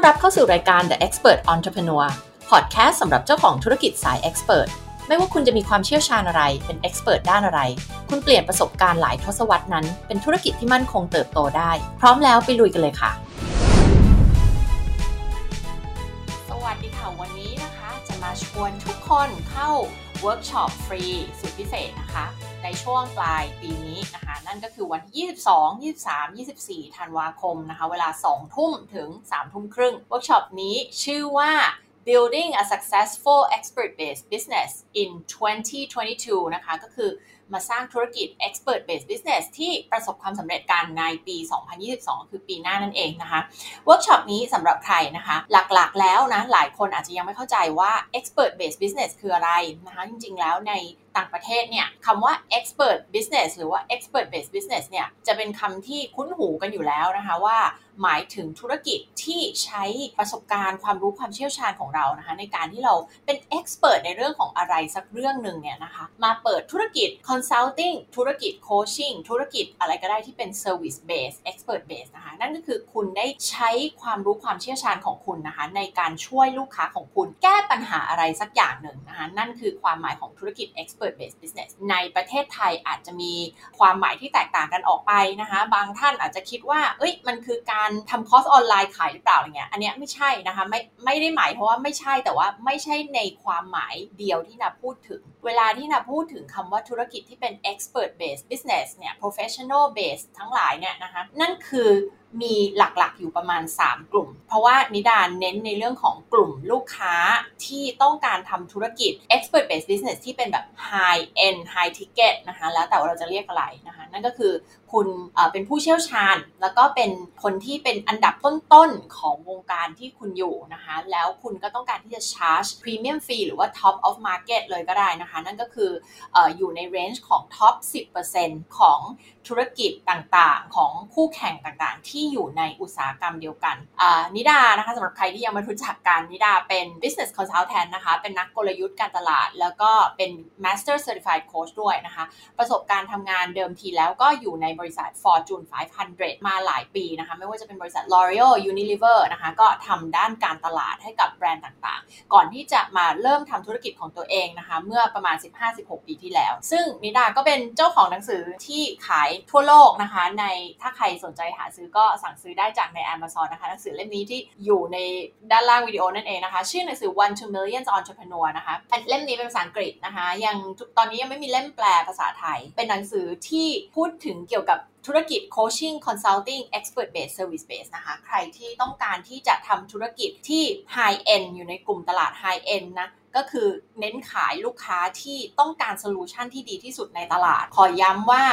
อนรับเข้าสู่รายการ The Expert Entrepreneur Podcast สำหรับเจ้าของธุรกิจสาย Expert ไม่ว่าคุณจะมีความเชี่ยวชาญอะไร เป็น Expert ด้านอะไร คุณเปลี่ยนประสบการณ์หลายทศวรรษนั้น เป็นธุรกิจที่มั่นคงเติบโตได้ พร้อมแล้วไปลุยกันเลยค่ะ สวัสดีค่ะ วันนี้นะคะ จะมาชวนทุกคนเข้าเวิร์กช็อปฟรีสุดพิเศษนะคะ ในช่วงปลายปีนี้นะคะนั่นก็คือวันที่ 22 23 24 ธันวาคมนะคะเวลา 2 ทุ่มถึง 3 ทุ่มครึ่งเวิร์กช็อปนี้ชื่อว่า building a successful expert based business in 2022 นะคะ ก็คือมาสร้างธุรกิจ expert based business ที่ประสบความสำเร็จกันในปี 2022 คือปีหน้านั่นเองนะคะเวิร์กช็อปนี้สำหรับใครนะคะ หลักๆแล้วนะ หลายคนอาจจะยังไม่เข้าใจว่า expert based business คืออะไรนะคะ จริงๆแล้วในต่างประเทศเนี่ยคำว่า expert business หรือว่า expert based business เนี่ยจะเป็นคำที่คุ้นหูกันอยู่แล้วนะคะว่าหมายถึงธุรกิจที่ใช้ประสบการณ์ความรู้ความเชี่ยวชาญของเรานะคะในการที่เราเป็น expert ในเรื่องของอะไรสักเรื่องหนึ่งเนี่ยนะคะมาเปิดธุรกิจ consulting ธุรกิจ coaching ธุรกิจอะไรก็ได้ที่เป็น service based expert based นะคะนั่นก็คือคุณได้ใช้ความรู้ความเชี่ยวชาญของคุณนะคะในการช่วยลูกค้าของคุณแก้ปัญหาอะไรสักอย่างหนึ่งนะคะนั่นคือความหมายของธุรกิจ expert based business ในประเทศไทยอาจจะมีความหมายที่แตกต่างกันออกไปนะคะ บางท่านอาจจะคิดว่า เอ้ย มันคือการทำคอร์สออนไลน์ขายหรือเปล่าอะไรเงี้ย อันเนี้ยไม่ใช่นะคะ ไม่ ไม่ได้หมายเพราะว่าไม่ใช่ แต่ว่าไม่ใช่ในความหมายเดียวที่นาพูดถึงเวลาที่นาพูดถึงคำว่าธุรกิจที่เป็น expert based business เนี่ย professional based ทั้งหลายเนี่ยนะคะ นั่นคือมีหลักๆอยู่ประมาณ 3 กลุ่ม เพราะว่านิดาเน้นในเรื่องของกลุ่มลูกค้าที่ต้องการทำธุรกิจ expert based business ที่เป็นแบบ high end high ticket นะคะ แล้วแต่ว่าเราจะเรียกอะไรนะคะ นั่นก็คือคุณเป็นผู้เชี่ยวชาญ แล้วก็เป็นคนที่เป็นอันดับต้นๆ ของวงการที่คุณอยู่นะคะ แล้วคุณก็ต้องการที่จะ charge premium fee หรือว่า top of market เลยก็ได้นะคะนั่นก็คือออยู่ในเรนจ์ของท็อป 10%ของธุรกิจต่างๆ ของคู่แข่งต่างๆ ที่อยู่ในอุตสาหกรรมเดียวกันนิดานะคะสำหรับใครที่ยังไม่รู้จักกันนิดาเป็น business consultant นะคะ เป็นนักกลยุทธ์การตลาด แล้วก็เป็น master certified coach ด้วยนะคะ ประสบการณ์ทำงานเดิมทีแล้วก็อยู่ในบริษัท Fortune 500 มาหลายปีนะคะ ไม่ว่าจะเป็นบริษัท L'Oreal Unilever นะคะ ก็ทำด้านการตลาดให้กับแบรนด์ต่างๆ ก่อนที่จะมาเริ่มทำธุรกิจของตัวเองนะคะ เมื่อประมาณ 15-16 ปีที่แล้ว ซึ่งนิดาก็เป็นเจ้าของหนังสือที่ขายทั่วโลกนะคะ ในถ้าใครสนใจหาซื้อก็สั่งซื้อได้จากใน Amazon นะคะหนังสือเล่มนี้ที่อยู่ในด้านล่างวิดีโอนั่นเองนะคะ ชื่อหนังสือ One to Millions Entrepreneur นะคะเล่มนี้เป็นภาษาอังกฤษนะคะยังตอนนี้ยังไม่มีเล่มแปลภาษาไทย เป็นหนังสือที่พูดถึงเกี่ยวกับธุรกิจ coaching consulting expert based service base นะคะ ใครที่ต้องการที่จะทำธุรกิจที่ high end อยู่ในกลุ่มตลาด high end นะ ก็คือเน้นขายลูกค้าที่ต้องการโซลูชันที่ดีที่สุดในตลาด ขอย้ำว่า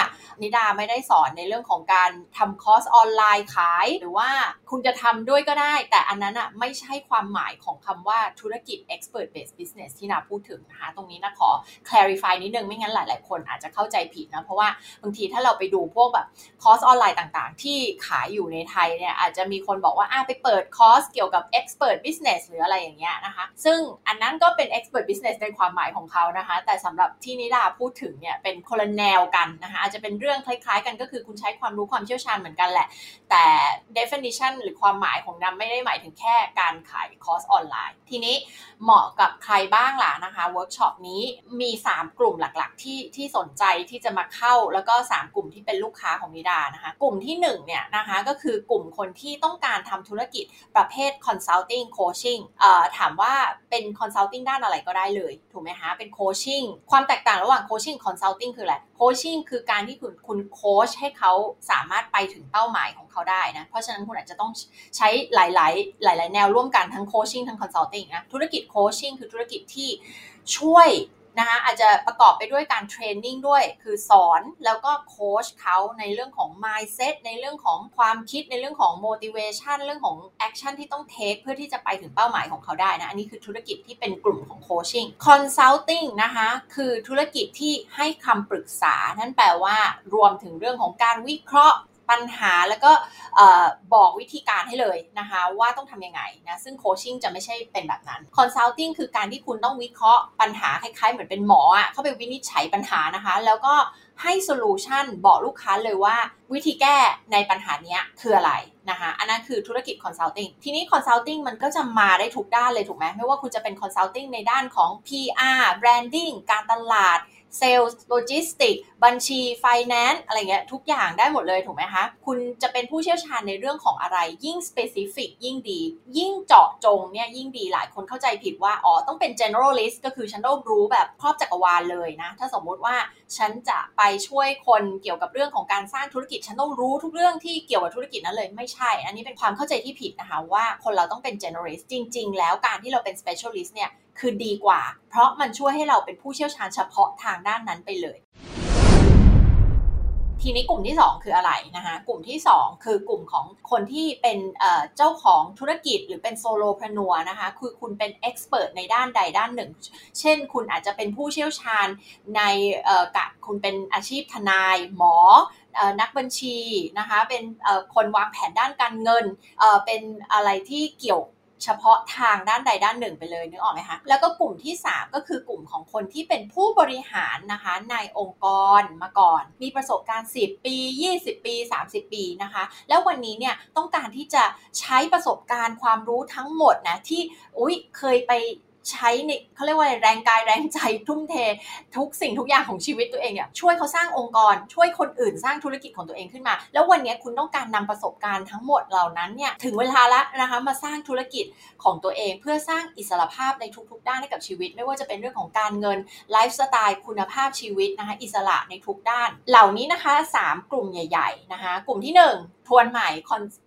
นิดาไม่ได้สอนในเรื่องของการทำคอร์สออนไลน์ขาย หรือว่าคุณจะทำด้วยก็ได้ แต่อันนั้นอะไม่ใช่ความหมายของคำว่าธุรกิจ expert based business ที่นิดาพูดถึงนะคะตรงนี้นะขอ clarify นิดนึงไม่งั้นหลาย ๆ คนอาจจะเข้าใจผิดนะ เพราะว่าบางทีถ้าเราไปดูพวกแบบคอร์สออนไลน์ต่างๆ ที่ขายอยู่ในไทยเนี่ยอาจจะมีคนบอกว่าอ่าไปเปิดคอร์สเกี่ยวกับ expert business หรืออะไรอย่างเงี้ยนะคะซึ่งอันนั้นก็เป็น expert business ในความหมายของเขานะคะ แต่สำหรับที่นิดาพูดถึงเนี่ยเป็นคนละแนวกันนะคะอาจจะเป็นเรื่องคล้าย ๆ กันก็คือคุณใช้ความรู้ความเชี่ยวชาญเหมือนกันแหละ แต่ definition หรือความหมายของนิดาไม่ได้หมายถึงแค่การขายคอร์สออนไลน์ ทีนี้เหมาะกับใครบ้างล่ะนะคะเวิร์กช็อปนี้มี 3 กลุ่มหลักๆ ที่ที่สนใจที่จะมาเข้าแล้วก็ 3 กลุ่มที่เป็นลูกค้าของนิดานะคะกลุ่มที่1เนี่ยนะคะก็คือกลุ่มคนที่ต้องการทำธุรกิจประเภท consulting coaching เอ่อถามว่าเป็น consulting ด้านอะไรก็ได้เลยถูกไหมคะเป็น coaching ความแตกต่างระหว่าง coaching consulting คืออะไร coaching คือการที่คุณคุณโคชให้เขาสามารถไปถึงเป้าหมายของเขาได้นะเพราะฉะนั้นคุณอาจจะต้องใช้หลาย ๆ หลาย ๆ แนวร่วมกันทั้ง coaching ทั้ง consulting นะธุรกิจ coaching คือธุรกิจที่ช่วย นะคะอาจจะประกอบไปด้วยการ training ด้วย คือสอนแล้วก็โค้ชเขาในเรื่องของ mindset ในเรื่องของความคิดในเรื่องของ motivation เรื่องของ action ที่ต้อง take เพื่อที่จะไปถึงเป้าหมายของเขาได้นะ อันนี้คือธุรกิจที่เป็นกลุ่มของ coaching consulting นะคะคือธุรกิจที่ให้คำปรึกษา นั่นแปลว่ารวมถึงเรื่องของการวิเคราะห์ ปัญหาแล้วก็บอกวิธีการให้เลยนะคะว่าต้องทำยังไงนะซึ่ง coaching จะไม่ใช่เป็นแบบนั้น consulting คือการที่คุณต้องวิเคราะห์ปัญหาคล้ายๆ เหมือนเป็นหมออะเข้าไปวินิจฉัยปัญหานะคะ แล้วก็ให้ solution บอกลูกค้าเลยว่าวิธีแก้ในปัญหานี้คืออะไรนะคะอันนั้นคือธุรกิจ consulting ทีนี้ consulting มันก็จะมาได้ทุกด้านเลยถูกไหมไม่ว่าคุณจะเป็น consulting ในด้านของ PR branding การตลาด sales logistics บัญชีไฟแนนซ์อะไรเงี้ยทุกอย่างได้หมดเลยถูกไหมคะคุณจะเป็นผู้เชี่ยวชาญในเรื่องของอะไรยิ่ง specific ยิ่งดี ยิ่งเจาะจงเนี่ยยิ่งดีหลายคนเข้าใจผิดว่า อ๋อ ต้องเป็น generalist ก็คือฉันต้องรู้แบบครอบจักรวาลเลยนะ ถ้าสมมุติว่าฉันจะไปช่วยคนเกี่ยวกับเรื่องของการสร้างธุรกิจ ฉันต้องรู้ทุกเรื่องที่เกี่ยวกับธุรกิจนั้นเลยไม่ใช่ อันนี้เป็นความเข้าใจที่ผิดนะคะว่าคนเราต้องเป็น generalist จริง ๆ แล้วการที่เราเป็น specialist เนี่ยคือดีกว่า เพราะมันช่วยให้เราเป็นผู้เชี่ยวชาญเฉพาะทางด้านนั้นไปเลย ทีนี้กลุ่มที่ 2 คืออะไรนะคะกลุ่มที่ 2 คือกลุ่มของคนที่เป็นเจ้าของธุรกิจหรือเป็นโซโลพนัวนะคะคือคุณเป็นเอ็กซ์เพรสในด้านใดด้านหนึ่ง เช่น คุณอาจจะเป็นผู้เชี่ยวชาญในกะคุณเป็นอาชีพทนายหมอนักบัญชีนะคะเป็นคนวางแผนด้านการเงินเป็นอะไรที่เกี่ยว เฉพาะทางด้านใดด้านหนึ่งไปเลยนึกออกไหมคะแล้วก็กลุ่มที่ 3 ก็คือกลุ่มของคนที่เป็นผู้บริหารนะคะในองค์กรมาก่อน มีประสบการณ์ 10 ปี 20 ปี 30 ปีนะคะ แล้ววันนี้เนี่ยต้องการที่จะใช้ประสบการณ์ความรู้ทั้งหมดนะที่อุ้ยเคยไป ใช้ในเขาเรียกว่าแรงกายแรงใจทุ่มเท ทุกสิ่งทุกอย่างของชีวิตตัวเองเนี่ยช่วยเขาสร้างองค์กร ช่วยคนอื่นสร้างธุรกิจของตัวเองขึ้นมา แล้ววันนี้คุณต้องการนำประสบการณ์ทั้งหมดเหล่านั้นเนี่ยถึงเวลาแล้วนะคะมาสร้างธุรกิจของตัวเอง เพื่อสร้างอิสรภาพในทุกๆ ด้านให้กับชีวิต ไม่ว่าจะเป็นเรื่องของการเงินไลฟ์สไตล์คุณภาพชีวิตนะคะอิสระในทุกด้าน เหล่านี้นะคะ 3 กลุ่มใหญ่ ๆนะคะ กลุ่มที่ 1 ทวนใหม่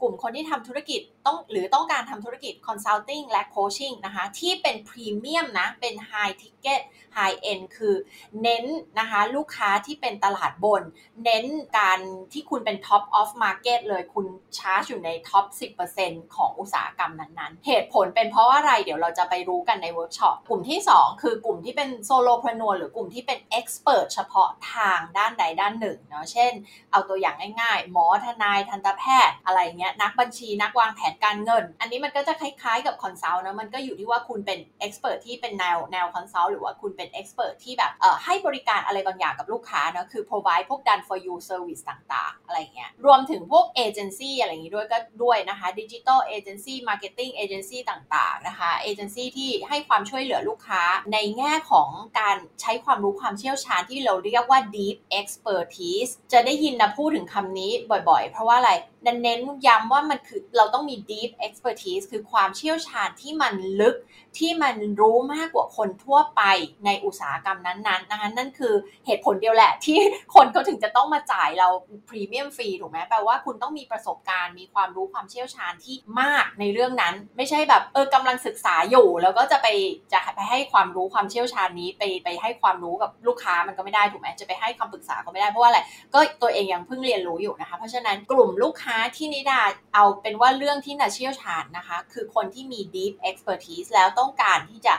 กลุ่มคนที่ทำธุรกิจต้องหรือต้องการทำธุรกิจ consulting และ coaching นะคะ ที่เป็นพรีเมียมนะ เป็น high ticket high end คือเน้นนะคะลูกค้าที่เป็นตลาดบน เน้นการที่คุณเป็น top of market เลยคุณชาร์จอยู่ใน top 10%ของอุตสาหกรรมนั้นๆ เหตุผลเป็นเพราะอะไร เดี๋ยวเราจะไปรู้กันในเวิร์กช็อป กลุ่มที่ 2 คือกลุ่มที่เป็น solopreneur หรือกลุ่มที่เป็น expert เฉพาะทางด้านใดด้านหนึ่งเนาะ เช่น เอาตัวอย่างง่ายๆ หมอ ทนาย ทันตแพทย์อะไรเงี้ยนักบัญชีนักวางแผนการเงิน อันนี้มันก็จะคล้ายๆกับ consult นะมันก็อยู่ที่ว่าคุณเป็น expert ที่เป็นแนวแนว consult หรือว่าคุณเป็น expert ที่แบบเอ่อให้บริการอะไรบางอย่างกับลูกค้านะคือ provide พวก done for you service ต่างๆ อะไรเงี้ยรวมถึงพวกเอเจนซี่อะไรอย่างงี้ด้วยก็ด้วยนะคะ digital agency marketing agency ต่างๆนะคะเอเจนซี่ที่ให้ความช่วยเหลือลูกค้าในแง่ของการใช้ความรู้ความเชี่ยวชาญที่เราเรียกว่า deep expertise จะได้ยินนะพูดถึงคำนี้บ่อยๆ เพราะว่าอะไรดันเน้นย้ำว่ามันคือเราต้องมี deep expertise คือความเชี่ยวชาญที่มันลึกที่มันรู้มากกว่าคนทั่วไปในอุตสาหกรรมนั้นๆนะคะนั่นคือเหตุผลเดียวแหละ ที่คนเขาถึงจะต้องมาจ่ายเราพรีเมียมฟรีถูกไหมแปลว่าคุณต้องมีประสบการณ์มีความรู้ความเชี่ยวชาญที่มากในเรื่องนั้น ไม่ใช่แบบเออกำลังศึกษาอยู่ แล้วก็จะไปจะไปให้ความรู้ความเชี่ยวชาญนี้ไปไปให้ความรู้กับลูกค้ามันก็ไม่ได้ถูกไหมจะไปให้คำปรึกษาก็ไม่ได้เพราะว่าอะไรก็ตัวเองยังเพิ่งเรียนรู้อยู่นะคะเพราะฉะนั้นกลุ่มลูกค้าที่นิดาเอาเป็นว่าเรื่องที่นาเชี่ยวชาญนะคะ คือคนที่มี deep expertise แล้วต้องการที่จะ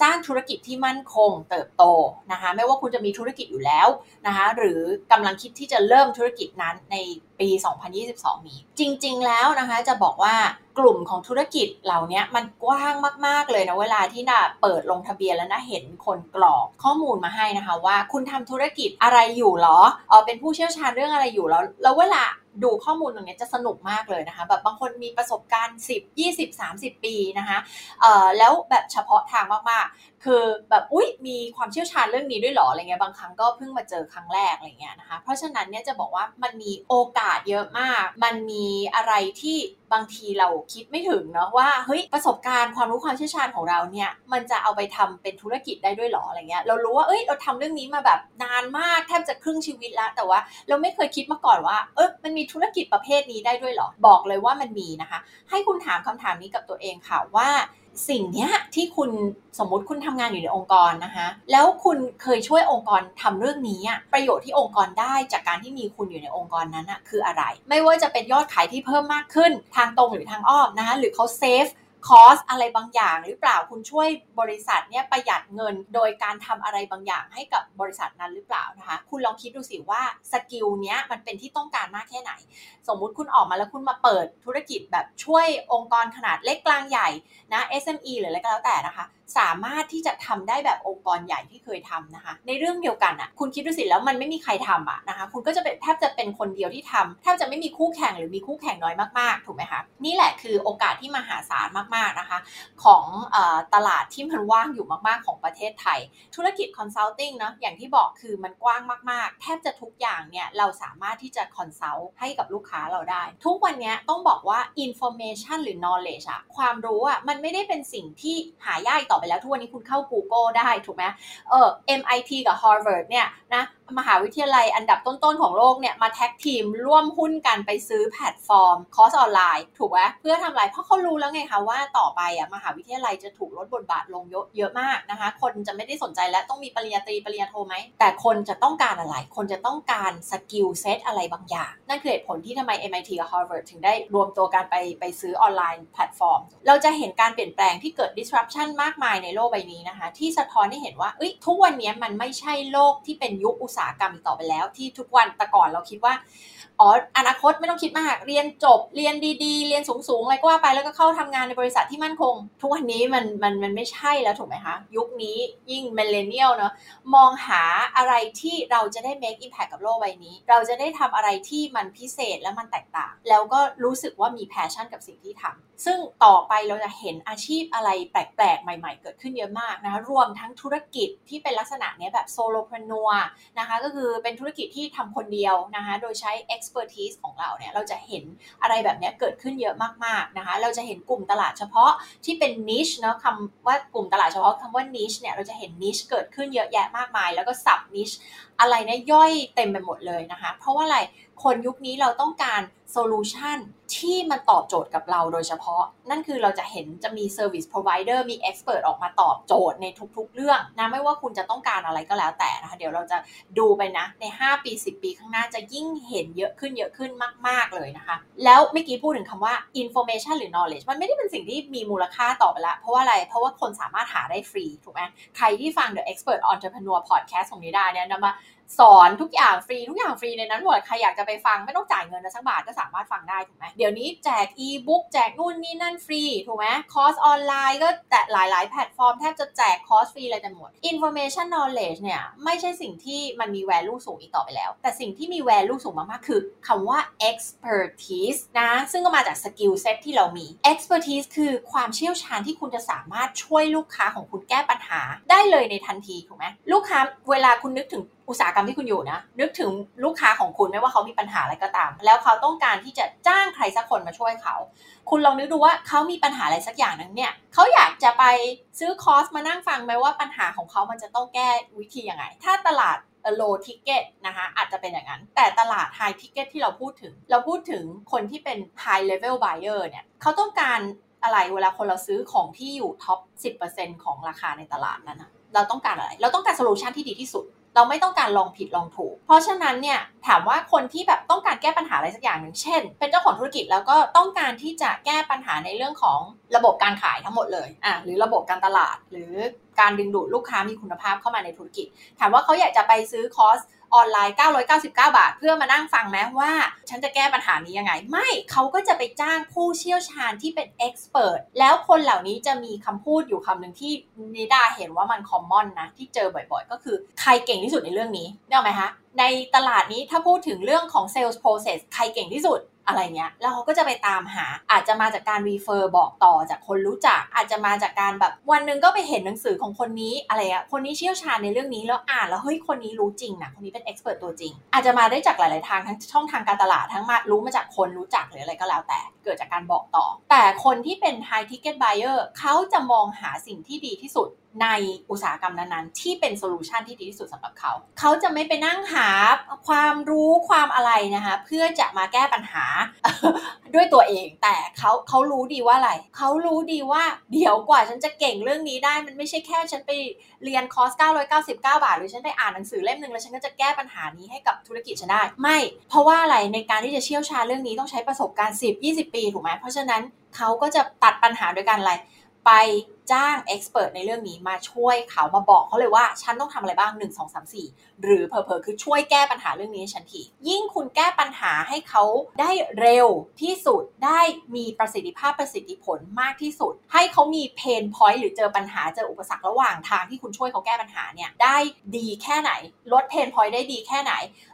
สร้างธุรกิจที่มั่นคงเติบโตนะคะ ไม่ว่าคุณจะมีธุรกิจอยู่แล้วนะคะ หรือกำลังคิดที่จะเริ่มธุรกิจนั้นในปี 2022 นี้ จริง ๆ แล้วนะคะจะบอกว่ากลุ่มของธุรกิจเหล่านี้มันกว้างมาก ๆ เลยนะเวลาที่น่ะเปิดลงทะเบียนแล้วนะเห็นคนกรอกข้อมูลมาให้นะคะ ว่าคุณทำธุรกิจอะไรอยู่หรอเออเป็นผู้เชี่ยวชาญเรื่องอะไรอยู่แล้วแล้วเวลา ดูข้อมูลตรงนี้จะสนุกมากเลยนะคะ แบบบางคนมีประสบการณ์ 10 20 30 ปีนะคะเอ่อแล้วแบบเฉพาะทางมากๆ คือแบบอุ๊ยมีความเชี่ยวชาญเรื่องนี้ด้วยหรออะไรเงี้ยบางครั้งก็เพิ่งมาเจอครั้งแรกอะไรเงี้ยนะคะเพราะฉะนั้นเนี่ยจะบอกว่ามันมีโอกาสเยอะมาก มันมีอะไรที่บางทีเราคิดไม่ถึงเนาะว่าเฮ้ยประสบการณ์ความรู้ความเชี่ยวชาญของเราเนี่ยมันจะเอาไปทำเป็นธุรกิจได้ด้วยหรออะไรเงี้ยเรารู้ว่าเอ้ยเราทำเรื่องนี้มาแบบนานมากแทบจะครึ่งชีวิตแล้วแต่ว่าเราไม่เคยคิดมาก่อนว่าเออมันมีธุรกิจประเภทนี้ได้ด้วยหรอบอกเลยว่ามันมีนะคะ ให้คุณถามคำถามนี้กับตัวเองค่ะว่า สิ่งนี้ที่คุณสมมุติคุณทำงานอยู่ในองค์กรนะคะ แล้วคุณเคยช่วยองค์กรทำเรื่องนี้ประโยชน์ที่องค์กรได้จากการที่มีคุณอยู่ในองค์กรนั้นคืออะไร ไม่ว่าจะเป็นยอดขายที่เพิ่มมากขึ้นทางตรงหรือทางอ้อมนะคะหรือเขา save cost อะไรบางอย่างหรือเปล่าคุณช่วยบริษัทเนี่ยประหยัดเงิน โดยการทำอะไรบางอย่างให้กับบริษัทนั้นหรือเปล่านะคะคุณลองคิดดูสิว่า skill เนี้ยมันเป็นที่ต้องการมากแค่ไหน สมมุติคุณออกมาแล้วคุณมาเปิดธุรกิจแบบช่วยองค์กรขนาดเล็กกลางใหญ่นะ SME หรืออะไรก็แล้วแต่นะคะสามารถที่จะทำได้แบบองค์กรใหญ่ที่เคยทำนะคะ ในเรื่องเดียวกันอะ่ะคุณคิดดูสิแล้วมันไม่มีใครทำอะนะคะ คุณก็จะเป็นแทบจะเป็นคนเดียวที่ทำแทบจะไม่มีคู่แข่งหรือมีคู่แข่งน้อยมากๆ ถูกไหมคะนี่แหละคือโอกาสที่มหาศาลมากๆนะคะ ของอตลาดที่มันว่างอยู่มากๆของประเทศไทย ธุรกิจ consulting เนาะอย่างที่บอกคือมันกว้างมากๆ แทบจะทุกอย่างเนี่ยเราสามารถที่จะ consult ให้กับลูกค้าเราได้ ทุกวันนี้ต้องบอกว่า information หรือ knowledge อะความรู้อะมันไม่ได้เป็นสิ่งที่หายากต่อไปแล้วทุกวันนี้คุณเข้า Google ได้ถูกไหมเออ MIT กับ Harvard เนี่ยนะมหาวิทยาลัยอันดับต้น ๆ ของโลกเนี่ยมา tag team ร่วมหุ้นกันไปซื้อแพลตฟอร์ม คอร์สออนไลน์ถูกไหมเพื่อทำอะไรเพราะเขารู้แล้วไงคะว่าต่อไปอะมหาวิทยาลัยจะถูกลดบทบาทลงเยอะเยอะมากนะคะ คนจะไม่ได้สนใจแล้วต้องมีปริญญาตรีปริญญาโทไหม แต่คนจะต้องการอะไร คนจะต้องการ skill set อะไรบางอย่าง นั่นคือเหตุผลที่ทำไม MIT กับ Harvard ถึงได้รวมตัวกันไปไปซื้อออนไลน์แพลตฟอร์ม เราจะเห็นการเปลี่ยนแปลงที่เกิด disruption มากมายในโลกใบนี้นะคะ ที่สะท้อนให้เห็นว่าทุกวันนี้มันไม่ใช่โลกที่เป็นยุคอุตสาหกรรมต่อไปแล้ว ที่ทุกวันแต่ก่อนเราคิดว่าอ๋ออนาคตไม่ต้องคิดมาก เรียนจบเรียนดีๆ เรียนสูงๆอะไรก็ว่าไปแล้วก็เข้าทำงานในบริษัทที่มั่นคง ทุกวันนี้มันมันมันไม่ใช่แล้วถูกไหมคะ ยุคนี้ยิ่งเมลเลนเนียลเนาะมองหาอะไรที่เราจะได้ make impact กับโลกใบนี้ เราจะได้ทำอะไรที่มันพิเศษและมันแตกต่าง แล้วก็รู้สึกว่ามี passion กับสิ่งที่ทำซึ่งต่อไปเราจะเห็นอาชีพอะไรแปลกๆ ใหม่ ๆ เกิดขึ้นเยอะมากนะคะ รวมทั้งธุรกิจที่เป็นลักษณะนี้แบบ solopreneur นะคะ ก็คือเป็นธุรกิจที่ทำคนเดียวนะคะ โดยใช้ expertise ของเราเนี่ย เราจะเห็นอะไรแบบนี้เกิดขึ้นเยอะมากๆนะคะ เราจะเห็นกลุ่มตลาดเฉพาะที่เป็น niche เนาะคำว่ากลุ่มตลาดเฉพาะคำว่า niche เนี่ย เราจะเห็น niche เกิดขึ้นเยอะแยะมากมาย แล้วก็ sub niche อะไรเนี่ยย่อยเต็มไปหมดเลยนะคะ เพราะว่าอะไร คนยุคนี้เราต้องการ โซลูชันที่มันตอบโจทย์กับเราโดยเฉพาะ นั่นคือเราจะเห็นจะมี Service Provider มี Expert ออกมาตอบโจทย์ในทุกๆ เรื่องนะไม่ว่าคุณจะต้องการอะไรก็แล้วแต่นะคะเดี๋ยวเราจะดูไปนะ ใน 5 ปี 10 ปีข้างหน้าจะยิ่งเห็นเยอะขึ้นเยอะขึ้นมาก ๆ เลยนะคะ แล้วเมื่อกี้พูดถึงคำว่า information หรือ knowledge มันไม่ได้เป็นสิ่งที่มีมูลค่าต่อไปละเพราะว่าอะไรเพราะว่าคนสามารถหาได้ฟรีถูกไหมใครที่ฟัง The Expert Entrepreneur Podcast ของนิดาเนี่ยนำมา สอนทุกอย่างฟรีทุกอย่างฟรีในนั้นหมดใครอยากจะไปฟังไม่ต้องจ่ายเงินนะสักบาทก็สามารถฟังได้ถูกไหมเดี๋ยวนี้แจกอีบุ๊กแจกนู่นนี่นั่นฟรีถูกไหมคอร์สออนไลน์ก็แต่หลายๆ แพลตฟอร์มแทบจะแจกคอร์สฟรีอะไรกันหมด information knowledge เนี่ยไม่ใช่สิ่งที่มันมี value สูงอีกต่อไปแล้ว แต่สิ่งที่มี value สูงมากๆ คือคำว่า expertise นะซึ่งก็มาจาก skill set ที่เรามี expertise คือความเชี่ยวชาญที่คุณจะสามารถช่วยลูกค้าของคุณแก้ปัญหาได้เลยในทันทีถูกไหมลูกค้าเวลาคุณนึกถึง อุตสาหกรรมที่คุณอยู่นะ นึกถึงลูกค้าของคุณไม่ว่าเขามีปัญหาอะไรก็ตาม แล้วเขาต้องการที่จะจ้างใครสักคนมาช่วยเขา คุณลองนึกดูว่าเขามีปัญหาอะไรสักอย่างนั้นเนี่ยเขาอยากจะไปซื้อคอร์สมานั่งฟังไหมว่าปัญหาของเขามันจะต้องแก้วิธียังไง ถ้าตลาด low ticket นะคะอาจจะเป็นอย่างนั้น แต่ตลาด high ticket ที่เราพูดถึง เราพูดถึงคนที่เป็น high level buyer เนี่ยเขาต้องการอะไรเวลาคนเราซื้อของที่อยู่ท็อป 10%ของราคาในตลาดนั้นนะเราต้องการอะไร เราต้องการโซลูชันที่ดีที่สุด เราไม่ต้องการลองผิดลองถูก เพราะฉะนั้นเนี่ยถามว่าคนที่แบบต้องการแก้ปัญหาอะไรสักอย่างหนึ่งเช่น เป็นเจ้าของธุรกิจแล้วก็ต้องการที่จะแก้ปัญหาในเรื่องของระบบการขายทั้งหมดเลยอะหรือระบบการตลาด หรือการดึงดูดลูกค้ามีคุณภาพเข้ามาในธุรกิจ ถามว่าเขาอยากจะไปซื้อคอร์ส ออนไลน์ 999 บาท เพื่อมานั่งฟังแม้ว่า ฉันจะแก้ปัญหานี้ยังไง ไม่เขาก็จะไปจ้างผู้เชี่ยวชาญที่เป็นเอ็กซ์เพรสแล้วคนเหล่านี้จะมีคำพูดอยู่คำหนึ่งที่นิดาเห็นว่ามันคอมมอนนะ ที่เจอบ่อยๆ ก็คือใครเก่งที่สุดในเรื่องนี้ได้ไหมคะในตลาดนี้ถ้าพูดถึงเรื่องของ Sales Process ใครเก่งที่สุด อะไรเงี้ย แล้วเขาก็จะไปตามหา อาจจะมาจากการรีเฟอร์บอกต่อจากคนรู้จัก อาจจะมาจากการแบบวันหนึ่งก็ไปเห็นหนังสือของคนนี้อะไรอะคนนี้เชี่ยวชาญในเรื่องนี้แล้วอ่านแล้วเฮ้ยคนนี้รู้จริงนะคนนี้เป็นเอ็กซ์เพรสตัวจริง อาจจะมาได้จากหลาย ๆ ทางทั้งช่องทางการตลาดทั้งมารู้มาจากคนรู้จักหรืออะไรก็แล้วแต่ เกิดจากการบอกต่อ แต่คนที่เป็น high ticket buyer เขาจะมองหาสิ่งที่ดีที่สุด ในอุตสาหกรรมนั้นๆ ที่เป็น solution ที่ดีที่สุดสำหรับเขา เขาจะไม่ไปนั่งหาความรู้ความอะไรนะคะ เพื่อจะมาแก้ปัญหาด้วยตัวเอง แต่เขาเขารู้ดีว่าอะไร เขารู้ดีว่าเดี๋ยวกว่าฉันจะเก่งเรื่องนี้ได้ มันไม่ใช่แค่ฉันไปเรียนคอร์ส 999 บาท หรือฉันไปอ่านหนังสือเล่มหนึ่งแล้วฉันก็จะแก้ปัญหานี้ให้กับธุรกิจฉันได้ ไม่ เพราะว่าอะไร ในการที่จะเชี่ยวชาญเรื่องนี้ต้องใช้ประสบการณ์ 10-20 ปี ถูกไหมเพราะฉะนั้นเขาก็จะตัดปัญหาโดยการอะไร ไปจ้าง expert ในเรื่องนี้มาช่วยเขามาบอกเขาเลยว่า ฉันต้องทำอะไรบ้าง 1 2 3 4 หรือเผลอคือช่วยแก้ปัญหาเรื่องนี้ให้ฉันที ยิ่งคุณแก้ปัญหาให้เขาได้เร็วที่สุดได้มีประสิทธิภาพประสิทธิผลมากที่สุด ให้เขามี pain point หรือเจอปัญหาเจออุปสรรคระหว่างทางที่คุณช่วยเขาแก้ปัญหาเนี่ยได้ดีแค่ไหน ลด pain point ได้ดีแค่ไหน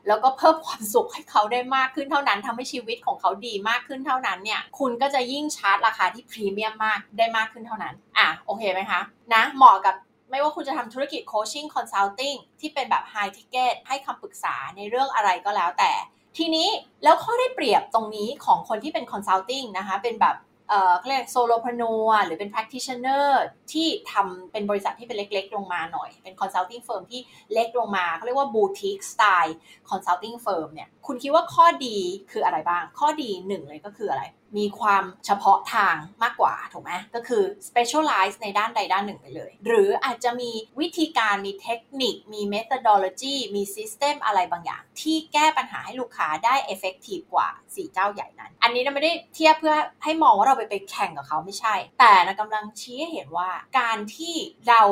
แล้วก็เพิ่มความสุขให้เขาได้มากขึ้นเท่านั้นทำให้ชีวิตของเขาดีมากขึ้นเท่านั้นเนี่ยคุณก็จะยิ่งชาร์จราคาที่พรีเมียมมากได้มากขึ้นเท่านั้น อะโอเคไหมคะนะเหมาะกับไม่ว่าคุณจะทำธุรกิจ coaching consulting ที่เป็นแบบ high ticket ให้คำปรึกษาในเรื่องอะไรก็แล้วแต่ ทีนี้แล้วข้อได้เปรียบตรงนี้ของคนที่เป็น consulting นะคะเป็นแบบเอ่อเขาเรียก solopreneur หรือเป็น practitioner ที่ทำเป็นบริษัทที่เป็นเล็ก ๆ ลงมาหน่อย เป็น consulting firm ที่เล็กลงมาเขาเรียกว่า boutique style consulting firm เนี่ยคุณคิดว่าข้อดีคืออะไรบ้าง ข้อดีหนึ่งเลยก็คืออะไร มีความเฉพาะทางมากกว่าถูกไหมก็คือ specialize ในด้านใดด้านหนึ่งไปเลย หรืออาจจะมีวิธีการมีเทคนิค มี methodology มี system อะไรบางอย่าง ที่แก้ปัญหาให้ลูกค้าได้ effective กว่า 4 เจ้าใหญ่นั้น อันนี้เราไม่ได้เทียบเพื่อให้มองว่าเราไปไปแข่งกับเขาไม่ใช่ แต่นะกำลังชี้ให้เห็นว่าการที่เรา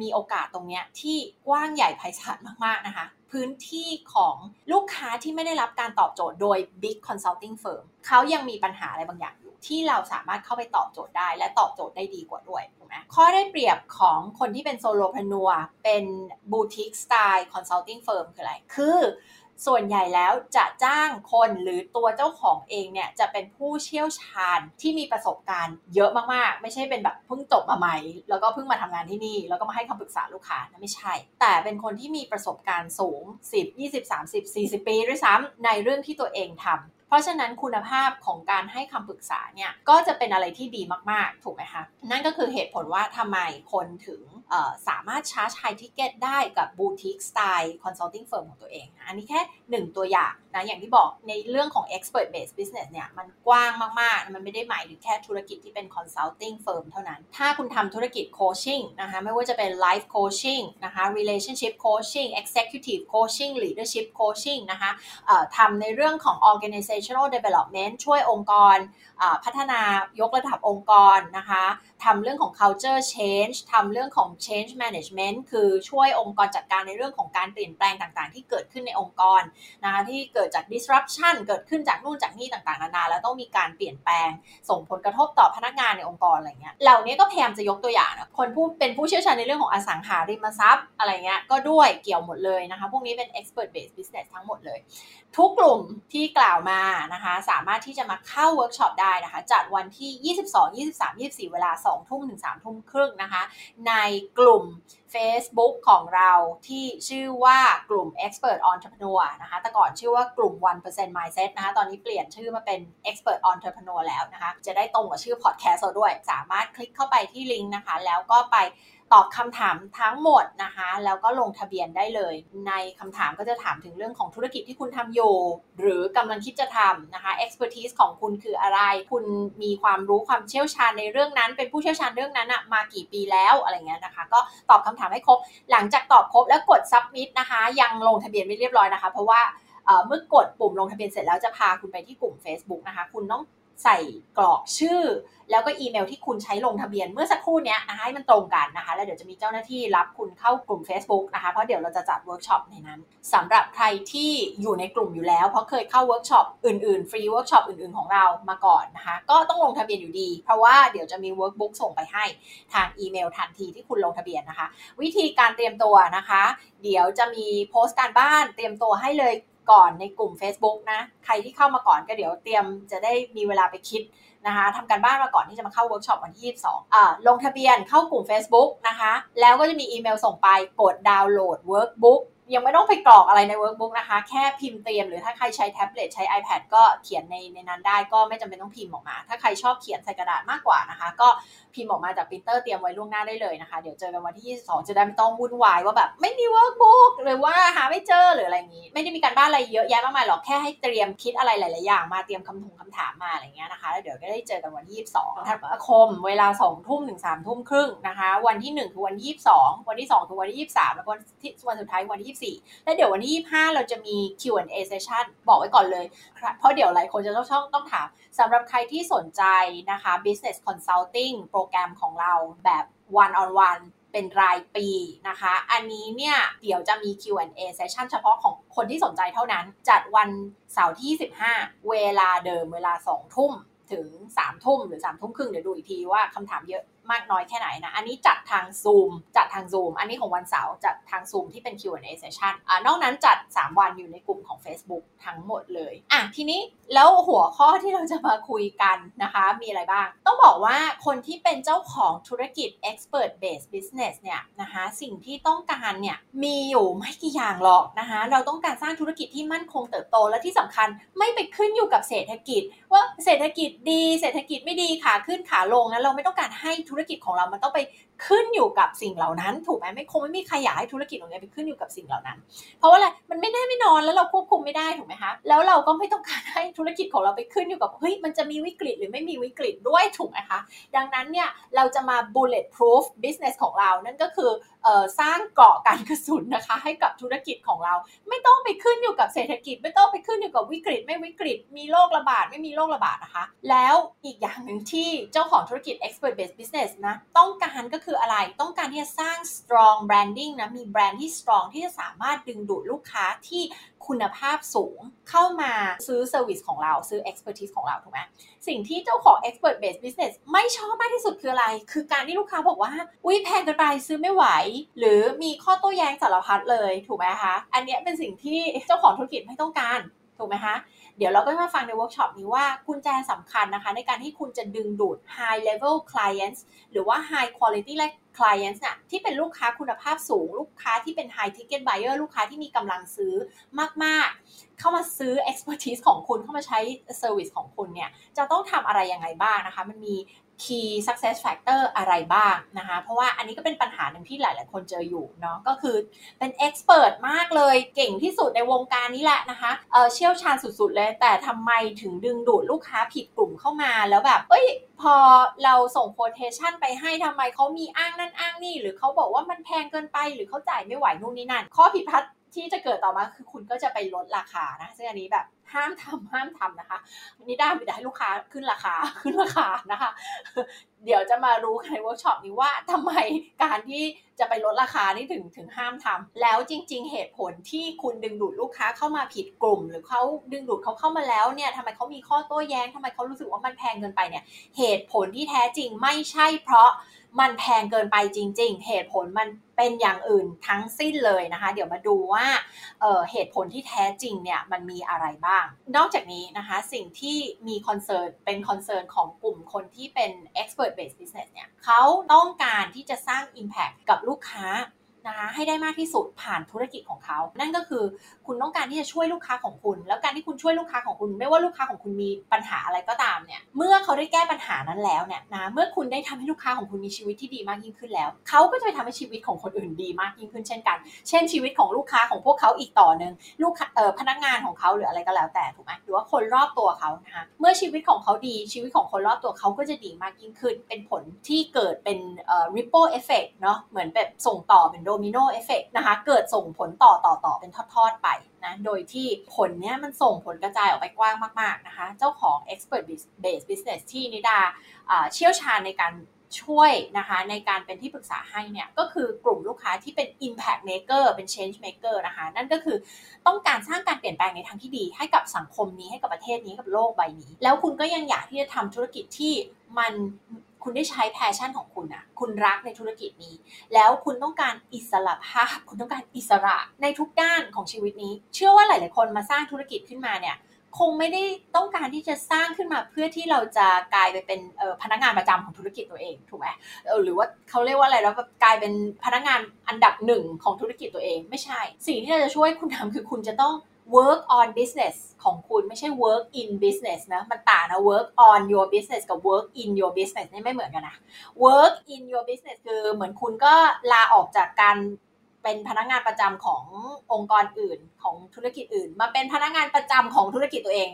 มีโอกาสตรงเนี้ยที่กว้างใหญ่ไพศาลมากๆนะคะ พื้นที่ของลูกค้าที่ไม่ได้รับการตอบโจทย์โดย Big Consulting Firm เขายังมีปัญหาอะไรบางอย่างอยู่ที่เราสามารถเข้าไปตอบโจทย์ได้ และตอบโจทย์ได้ดีกว่าด้วยถูกไหมข้อได้เปรียบของคนที่เป็น solopreneur เป็น boutique style consulting firm คืออะไร คือ ส่วนใหญ่แล้วจะจ้างคนหรือตัวเจ้าของเองเนี่ยจะเป็นผู้เชี่ยวชาญที่มีประสบการณ์เยอะมากๆ ไม่ใช่เป็นแบบเพิ่งจบมาใหม่ แล้วก็เพิ่งมาทำงานที่นี่ แล้วก็มาให้คำปรึกษาลูกค้านะไม่ใช่ แต่เป็นคนที่มีประสบการณ์สูง 10 20 30 40 ปีด้วยซ้ำในเรื่องที่ตัวเองทำเพ ราะฉะนั้นคุณภาพของการให้คำปรึกษาเนี่ยก็จะเป็นอะไรที่ดีมาก ๆ ถูกไหมคะ นั่นก็คือเหตุผลว่าทำไมคนถึงสามารถ charge high ticket ได้กับ boutique style consulting firm ของตัวเองอันนี้แค่หนึ่งตัวอย่าง นะอย่างที่บอกในเรื่องของ expert based business เนี่ยมันกว้างมากๆ มันไม่ได้หมายถึงแค่ธุรกิจที่เป็น consulting firm เท่านั้น ถ้าคุณทำธุรกิจ coaching นะคะไม่ว่าจะเป็น life coaching นะคะ relationship coaching executive coaching leadership coaching นะคะทำในเรื่องของ organizational development ช่วยองค์กร พัฒนายกระดับองค์กรนะคะทำเรื่องของ culture change ทำเรื่องของ change management คือช่วยองค์กรจัดการในเรื่องของการเปลี่ยนแปลงต่างๆ ที่เกิดขึ้นในองค์กรนะคะที่เกิดจาก disruption เกิดขึ้นจากนู่นจากนี่ต่างๆ นานาแล้วต้องมีการเปลี่ยนแปลง ส่งผลกระทบต่อพนักงานในองค์กรอะไรเงี้ยเหล่านี้ก็พยายามจะยกตัวอย่างนะคนผู้เป็นผู้เชี่ยวชาญในเรื่องของอสังหาริมทรัพย์อะไรเงี้ยก็ด้วยเกี่ยวหมดเลยนะคะพวกนี้เป็น expert based business ทั้งหมดเลย ทุกกลุ่มที่กล่าวมานะคะสามารถที่จะมาเข้าเวิร์กช็อปได้นะคะ จัดวันที่ 22 23 24 เวลา 2 ทุ่มถึง 3 ทุ่มครึ่งนะคะ ในกลุ่ม Facebook ของเราที่ชื่อว่ากลุ่ม Expert Entrepreneur นะคะ แต่ก่อนชื่อว่ากลุ่ม 1% Mindset นะคะ ตอนนี้เปลี่ยนชื่อมาเป็น Expert Entrepreneur แล้วนะคะ จะได้ตรงกับชื่อพอดแคสต์เราด้วย สามารถคลิกเข้าไปที่ลิงก์นะคะ แล้วก็ไป ตอบคำถามทั้งหมดนะคะ แล้วก็ลงทะเบียนได้เลย ในคำถามก็จะถามถึงเรื่องของธุรกิจที่คุณทำอยู่ หรือกำลังคิดจะทำนะคะ expertise ของคุณคืออะไร คุณมีความรู้ความเชี่ยวชาญในเรื่องนั้น เป็นผู้เชี่ยวชาญเรื่องนั้นอะมากี่ปีแล้วอะไรเงี้ยนะคะ ก็ตอบคำถามให้ครบ หลังจากตอบครบแล้วกด submit นะคะ ยังลงทะเบียนไม่เรียบร้อยนะคะ เพราะว่าเมื่อกดปุ่มลงทะเบียนเสร็จแล้วจะพาคุณไปที่กลุ่ม Facebook นะคะ คุณต้อง ใส่กรอกชื่อ แล้วก็อีเมลที่คุณใช้ลงทะเบียนเมื่อสักครู่นี้นะคะให้มันตรงกันนะคะ แล้วเดี๋ยวจะมีเจ้าหน้าที่รับคุณเข้ากลุ่ม Facebook นะคะ เพราะเดี๋ยวเราจะจัดเวิร์กช็อปในนั้นสำหรับใครที่อยู่ในกลุ่มอยู่แล้ว เพราะเคยเข้าเวิร์กช็อปอื่นๆ free workshop อื่นๆ ของเรามาก่อนนะคะ ก็ต้องลงทะเบียนอยู่ดี เพราะว่าเดี๋ยวจะมี workbook ส่งไปให้ทางอีเมลทันทีที่คุณลงทะเบียนนะคะ วิธีการเตรียมตัวนะคะ เดี๋ยวจะมีโพสต์การบ้านเตรียมตัวให้เลย ก่อนในกลุ่ม Facebook นะ ใครที่เข้ามาก่อนก็เดี๋ยวเตรียมจะได้มีเวลาไปคิดนะคะทำการบ้านมาก่อนที่จะมาเข้าเวิร์กช็อปวันที่ 22อ่าลงทะเบียนเข้ากลุ่ม Facebook นะคะ แล้วก็จะมีอีเมลส่งไปกดดาวน์โหลด workbook ยังไม่ต้องไปกรอกอะไรใน workbook นะคะ แค่พิมพ์เตรียมหรือถ้าใครใช้แท็บเล็ตใช้ iPad ก็เขียนในในนั้นได้ก็ไม่จำเป็นต้องพิมพ์ออกมา ถ้าใครชอบเขียนใส่กระดาษมากกว่านะคะ ก็พิมพ์ออกมาจากปรินเตอร์เตรียมไว้ล่วงหน้าได้เลยนะคะ เดี๋ยวเจอกันวันที่ 22 จะได้ไม่ต้องวุ่นวายว่าแบบไม่มี workbook หรือว่าหาไม่เจอหรืออะไรอย่างนี้ ไม่ได้มีการบ้านอะไรเยอะแยะมากมายหรอกแค่ให้เตรียมคิดอะไรหลาย ๆ อย่างมาเตรียมคำถงคำถามมาอะไรเงี้ยนะคะแล้วเดี๋ยวก็ได้เจอกันวันที่ 22ธันวาคม เวลา 2 ทุ่มถึง3ทุ่มครึ่งนะคะ วันที่ 1 คือวันที่ 22 วันที่ 2 คือวันที่ 23 แล้ววันที่วันสุดท้ายวันที่24 แล้วเดี๋ยววันที่ 25 เราจะมี Q&A session บอกไว้ก่อนเลย เพราะเดี๋ยวหลายคนจะต้องต้องต้องถามสำหรับใครที่สนใจนะคะ business consulting โปรแกรมของเราแบบ one on one เป็นรายปีนะคะ อันนี้เนี่ย เดี๋ยวจะมี Q&A session เฉพาะของคนที่สนใจเท่านั้น จัดวันเสาร์ที่25เวลาเดิมเวลา 2 ทุ่มถึง3ทุ่มหรือ3ทุ่มครึ่งเดี๋ยวดูอีกทีว่าคำถามเยอะ มากน้อยแค่ไหนนะ อันนี้จัดทาง Zoom จัดทาง Zoom อันนี้ของวันเสาร์จัดทาง Zoom ที่เป็น Q&A session อ่านอกนั้นจัด 3 วันอยู่ในกลุ่มของ Facebook ทั้งหมดเลย อะ ทีนี้แล้วหัวข้อที่เราจะมาคุยกันนะคะ มีอะไรบ้าง ต้องบอกว่าคนที่เป็นเจ้าของธุรกิจ expert based business เนี่ยนะคะ สิ่งที่ต้องการเนี่ยมีอยู่ไม่กี่อย่างหรอกนะคะ เราต้องการสร้างธุรกิจที่มั่นคงเติบโตและที่สำคัญไม่ไปขึ้นอยู่กับเศรษฐกิจ ว่าเศรษฐกิจดีเศรษฐกิจไม่ดีขาขึ้นขาลงนะเราไม่ต้องการให้ธุรกิจของเรามันต้องไปขึ้นอยู่กับสิ่งเหล่านั้น ถูกไหมไม่คงไม่มีใครอยากให้ธุรกิจของเราไปขึ้นอยู่กับสิ่งเหล่านั้น เพราะว่าอะไรมันไม่ได้ไม่นอนแล้วเราควบคุมไม่ได้ถูกไหมคะแล้วเราก็ไม่ต้องการให้ธุรกิจของเราไปขึ้นอยู่กับเฮ้ยมันจะมีวิกฤตหรือไม่มีวิกฤตด้วยถูกไหมคะดังนั้นเนี่ยเราจะมา bullet proof business ของเรานั่นก็คือเอ่อสร้างเกราะกันกระสุนนะคะ ให้กับธุรกิจของเรา ไม่ต้องไปขึ้นอยู่กับเศรษฐกิจ ไม่ต้องไปขึ้นอยู่กับวิกฤต ไม่วิกฤต มีโรคระบาดไม่มีโรคระบาดนะคะ แล้วอีกอย่างหนึ่งที่เจ้าของธุรกิจ expert based business นะต้องการก็คืออะไรต้องการที่จะสร้าง strong branding นะมีแบรนด์ที่ strong ที่จะสามารถดึงดูดลูกค้าที่คุณภาพสูงเข้ามาซื้อ service ของเราซื้อ expertise ของเราถูกไหมสิ่งที่เจ้าของ expert based business ไม่ชอบมากที่สุดคืออะไร คือการที่ลูกค้าบอกว่า อุ้ยแพงเกินไปซื้อไม่ไหว หรือมีข้อโต้แย้งสารพัดเลยถูกไหมคะ อันนี้เป็นสิ่งที่เจ้าของธุรกิจไม่ต้องการถูกไหมคะ เดี๋ยวเราก็มาฟังในเวิร์กช็อปนี้ว่ากุญแจสำคัญนะคะ ในการที่คุณจะดึงดูด high level clients หรือว่า high quality clients น่ะที่เป็นลูกค้าคุณภาพสูง ลูกค้าที่เป็น high ticket buyer ลูกค้าที่มีกำลังซื้อมาก ๆ เข้ามาซื้อ expertise ของคุณเข้ามาใช้ service ของคุณเนี่ยจะต้องทำอะไรยังไงบ้างนะคะ มันมี key success factor อะไรบ้างนะคะ เพราะว่าอันนี้ก็เป็นปัญหาหนึ่งที่หลาย ๆ คนเจออยู่เนาะ ก็คือเป็น expert มากเลย เก่งที่สุดในวงการนี้แหละนะคะ เออเชี่ยวชาญสุด ๆ เลย แต่ทำไมถึงดึงดูดลูกค้าผิดกลุ่มเข้ามา แล้วแบบ เอ้ย พอเราส่ง quotation ไปให้ทำไมเขามีอ้างนั่นอ้างนี่ หรือเขาบอกว่ามันแพงเกินไป หรือเขาจ่ายไม่ไหวนู่นนี่นั่น ข้อผิดพลาดที่จะเกิดต่อมาคือคุณก็จะไปลดราคานะซึ่งอันนี้แบบ ห้ามทำห้ามทำนะคะนี่ได้ไม่ได้ให้ลูกค้าขึ้นราคาขึ้นราคานะคะ เดี๋ยวจะมารู้ในเวิร์กช็อปนี้ว่าทำไมการที่จะไปลดราคานี่ถึงถึงห้ามทำแล้วจริง ๆ เหตุผลที่คุณดึงดูดลูกค้าเข้ามาผิดกลุ่ม หรือเขาดึงดูดเขาเข้ามาแล้วเนี่ยทำไมเขามีข้อโต้แย้งทำไมเขารู้สึกว่ามันแพงเกินไปเนี่ย เหตุผลที่แท้จริงไม่ใช่เพราะ มันแพงเกินไปจริง ๆ เหตุผลมันเป็นอย่างอื่นทั้งสิ้นเลยนะคะ เดี๋ยวมาดูว่าเหตุผลที่แท้จริงเนี่ยมันมีอะไรบ้าง นอกจากนี้นะคะสิ่งที่มี concern เป็น concern ของกลุ่มคนที่เป็น expert based business เนี่ยเขาต้องการที่จะสร้าง impact กับลูกค้า นะคะให้ได้มากที่สุดผ่านธุรกิจของเขา นั่นก็คือคุณต้องการที่จะช่วยลูกค้าของคุณ แล้วการที่คุณช่วยลูกค้าของคุณ ไม่ว่าลูกค้าของคุณมีปัญหาอะไรก็ตามเนี่ย เมื่อเขาได้แก้ปัญหานั้นแล้วเนี่ยนะ เมื่อคุณได้ทำให้ลูกค้าของคุณมีชีวิตที่ดีมากยิ่งขึ้นแล้ว เขาก็จะไปทำให้ชีวิตของคนอื่นดีมากยิ่งขึ้นเช่นกัน เช่นชีวิตของลูกค้าของพวกเขาอีกต่อหนึ่งลูกเอ่อพนักงานของเขาหรืออะไรก็แล้วแต่ถูกไหมหรือว่าคนรอบตัวเขานะคะ เมื่อชีวิตของเขาดีชีวิตของคนรอบตัวเขาก็จะดีมากยิ่งขึ้น เป็นผลที่เกิดเป็นเอ่อ ripple effect เนาะ เหมือนแบบส่งต่อเป็น domino effect นะคะ เกิดส่งผลต่อต่อต่อเป็นทอดๆไปนะ โดยที่ผลเนี้ยมันส่งผลกระจายออกไปกว้างมากๆนะคะ เจ้าของ expert based business ที่นิดาเชี่ยวชาญในการช่วยนะคะในการเป็นที่ปรึกษาให้เนี่ยก็คือกลุ่มลูกค้าที่เป็น impact maker เป็น change maker นะคะนั่นก็คือต้องการสร้างการเปลี่ยนแปลงในทางที่ดี ให้กับสังคมนี้ให้กับประเทศนี้กับโลกใบนี้ แล้วคุณก็ยังอยากที่จะทำธุรกิจที่มัน คุณได้ใช้ passion ของคุณอะคุณรักในธุรกิจนี้ แล้วคุณต้องการอิสระภาพ คุณต้องการอิสระในทุกด้านของชีวิตนี้ เชื่อว่าหลาย ๆ คนมาสร้างธุรกิจขึ้นมาเนี่ยคงไม่ได้ต้องการที่จะสร้างขึ้นมาเพื่อที่เราจะกลายไปเป็นพนักงานประจำของธุรกิจตัวเองถูกไหมหรือว่าเขาเรียกว่าอะไรแล้วกลายเป็นพนักงานอันดับหนึ่งของธุรกิจตัวเอง ไม่ใช่ สิ่งที่เราจะช่วยคุณทำคือคุณจะต้อง work on business ของคุณไม่ใช่ work in business นะมันต่างนะ work on your business กับ work in your business นี่ไม่เหมือนกันนะ work in your business คือเหมือนคุณก็ลาออกจากการเป็นพนักงานประจำขององค์กรอื่นของธุรกิจอื่น มาเป็นพนักงานประจำของธุรกิจตัวเอง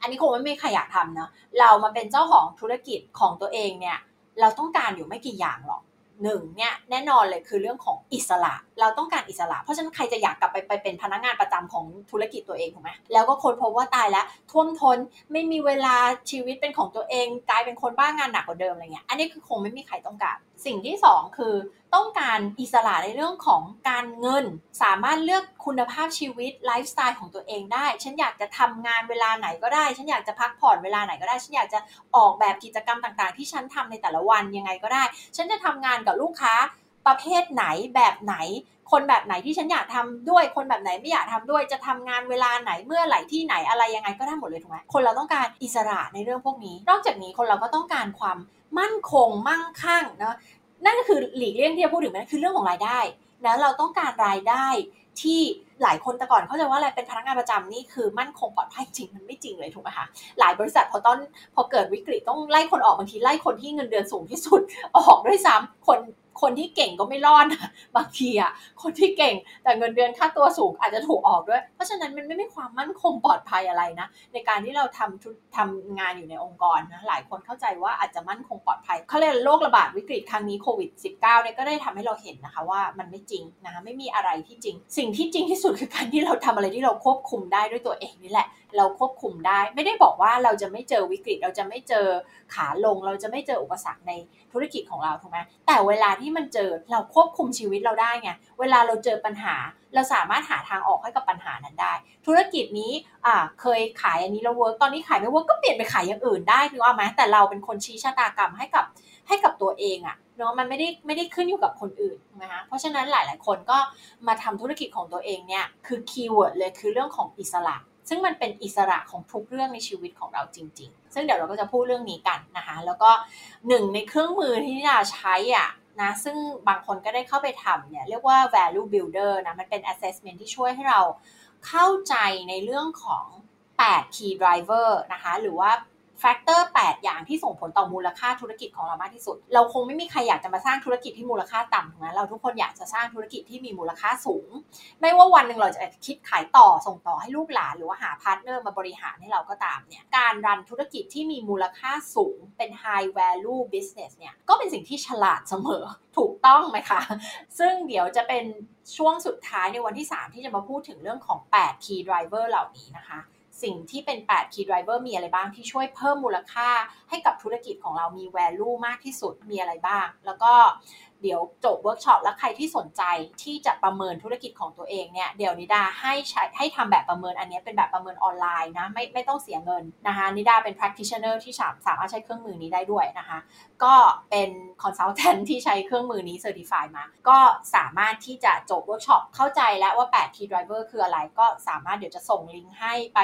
อันนี้คงไม่มีใครอยากทำนะเรามาเป็นเจ้าของธุรกิจของตัวเองเนี่ย เราต้องการอยู่ไม่กี่อย่างหรอก หนึ่งเนี่ยแน่นอนเลยคือเรื่องของอิสระ เราต้องการอิสระ เพราะฉะนั้นใครจะอยากกลับไปไปเป็นพนักงานประจำของธุรกิจตัวเองถูกไหมแล้วก็คนพบว่าตายแล้วท่วมทนไม่มีเวลาชีวิตเป็นของตัวเองกลายเป็นคนบ้างานหนักกว่าเดิมอะไรเงี้ยอันนี้คือคงไม่มีใครต้องการ สิ่งที่ 2 คือต้องการอิสระในเรื่องของการเงิน สามารถเลือกคุณภาพชีวิตไลฟ์สไตล์ของตัวเองได้ ฉันอยากจะทำงานเวลาไหนก็ได้ ฉันอยากจะพักผ่อนเวลาไหนก็ได้ ฉันอยากจะออกแบบกิจกรรมต่างๆ ที่ฉันทำในแต่ละวันยังไงก็ได้ ฉันจะทำงานกับลูกค้าประเภทไหนแบบไหน คนแบบไหนที่ฉันอยากทำด้วย คนแบบไหนไม่อยากทำด้วย จะทำงานเวลาไหนเมื่อไหร่ที่ไหนอะไรยังไงก็ได้หมดเลยถูกไหมคนเราต้องการอิสระในเรื่องพวกนี้ นอกจากนี้คนเราก็ต้องการความ มั่นคงมั่งคั่งเนาะนั่นก็คือหลีกเลี่ยงที่จะพูดถึงมันคือเรื่องของรายได้แล้วเราต้องการรายได้ที่หลายคนแต่ก่อนเข้าใจว่าอะไรเป็นพนักงานประจำนี่คือมั่นคงปลอดภัยจริงมันไม่จริงเลยถูกไหมคะหลายบริษัทพอตอนพอเกิดวิกฤตต้องไล่คนออกบางทีไล่คนที่เงินเดือนสูงที่สุดออกด้วยซ้ำคน คนที่เก่งก็ไม่รอดบางทีอะคนที่เก่งแต่เงินเดือนค่าตัวสูงอาจจะถูกออกด้วย เพราะฉะนั้นมันไม่มีความมั่นคงปลอดภัยอะไรนะ ในการที่เราทำทำงานอยู่ในองค์กรนะหลายคนเข้าใจว่าอาจจะมั่นคงปลอดภัยเขาเรียกโรคระบาดวิกฤตครั้งนี้โควิด -19 เนี่ยก็ได้ทำให้เราเห็นนะคะว่ามันไม่จริงนะคะไม่มีอะไรที่จริง สิ่งที่จริงที่สุดคือการที่เราทำอะไรที่เราควบคุมได้ด้วยตัวเองนี่แหละ เราควบคุมได้ ไม่ได้บอกว่าเราจะไม่เจอวิกฤต เราจะไม่เจอขาลง เราจะไม่เจออุปสรรคในธุรกิจของเราถูกไหมแต่เวลาที่ที่มันเจอเราควบคุมชีวิตเราได้ไงเวลาเราเจอปัญหา เราสามารถหาทางออกให้กับปัญหานั้นได้ ธุรกิจนี้อ่าเคยขายอันนี้แล้ว work ตอนนี้ขายไม่ work ก็เปลี่ยนไปขายอย่างอื่นได้ถูกไหมแต่เราเป็นคนชี้ชะตากรรมให้กับให้กับตัวเองอะเนาะมันไม่ได้ไม่ได้ขึ้นอยู่กับคนอื่นนะคะเพราะฉะนั้นหลาย ๆ คนก็มาทำธุรกิจของตัวเองเนี่ยคือ keyword เลยคือเรื่องของอิสระ ซึ่งมันเป็นอิสระของทุกเรื่องในชีวิตของเราจริง ๆ ซึ่งเดี๋ยวเราก็จะพูดเรื่องนี้กันนะคะแล้วก็หนึ่งในเครื่องมือที่นิดาใช้อะ นะซึ่งบางคนก็ได้เข้าไปทำเนี่ยเรียกว่า value builder นะมันเป็น assessment ที่ช่วยให้เราเข้าใจในเรื่องของ 8 key driver นะคะ หรือว่า factor 8อย่างที่ส่งผลต่อมูลค่าธุรกิจของเรามากที่สุด เราคงไม่มีใครอยากจะมาสร้างธุรกิจที่มูลค่าต่ำนะเราทุกคนอยากจะสร้างธุรกิจที่มีมูลค่าสูง ไม่ว่าวันหนึ่งเราจะคิดขายต่อส่งต่อให้ลูกหลานหรือว่าหาพาร์ทเนอร์มาบริหารให้เราก็ตามเนี่ย การ run ธุรกิจที่มีมูลค่าสูงเป็น high value business เนี่ยก็เป็นสิ่งที่ฉลาดเสมอถูกต้องไหมคะ ซึ่งเดี๋ยวจะเป็นช่วงสุดท้ายในวันที่ 3 ที่จะมาพูดถึงเรื่องของ 8 key driver เหล่านี้นะคะ สิ่งที่เป็น 8 key driver มีอะไรบ้างที่ช่วยเพิ่มมูลค่าให้กับธุรกิจของเรามี value มากที่สุดมีอะไรบ้าง แล้วก็ เดี๋ยวจบเวิร์กช็อปแล้วใครที่สนใจที่จะประเมินธุรกิจของตัวเองเนี่ยเดี๋ยวนิดาให้ใช้ให้ทำแบบประเมินอันนี้เป็นแบบประเมินออนไลน์นะไม่ไม่ต้องเสียเงินนะคะนิดาเป็น practitioner ที่สามารถใช้เครื่องมือนี้ได้ด้วยนะคะก็เป็น consultant ที่ใช้เครื่องมือนี้ certify มา ก็สามารถที่จะจบเวิร์กช็อปเข้าใจแล้วว่า 8 key driver คืออะไรก็สามารถเดี๋ยวจะส่งลิงก์ให้ไป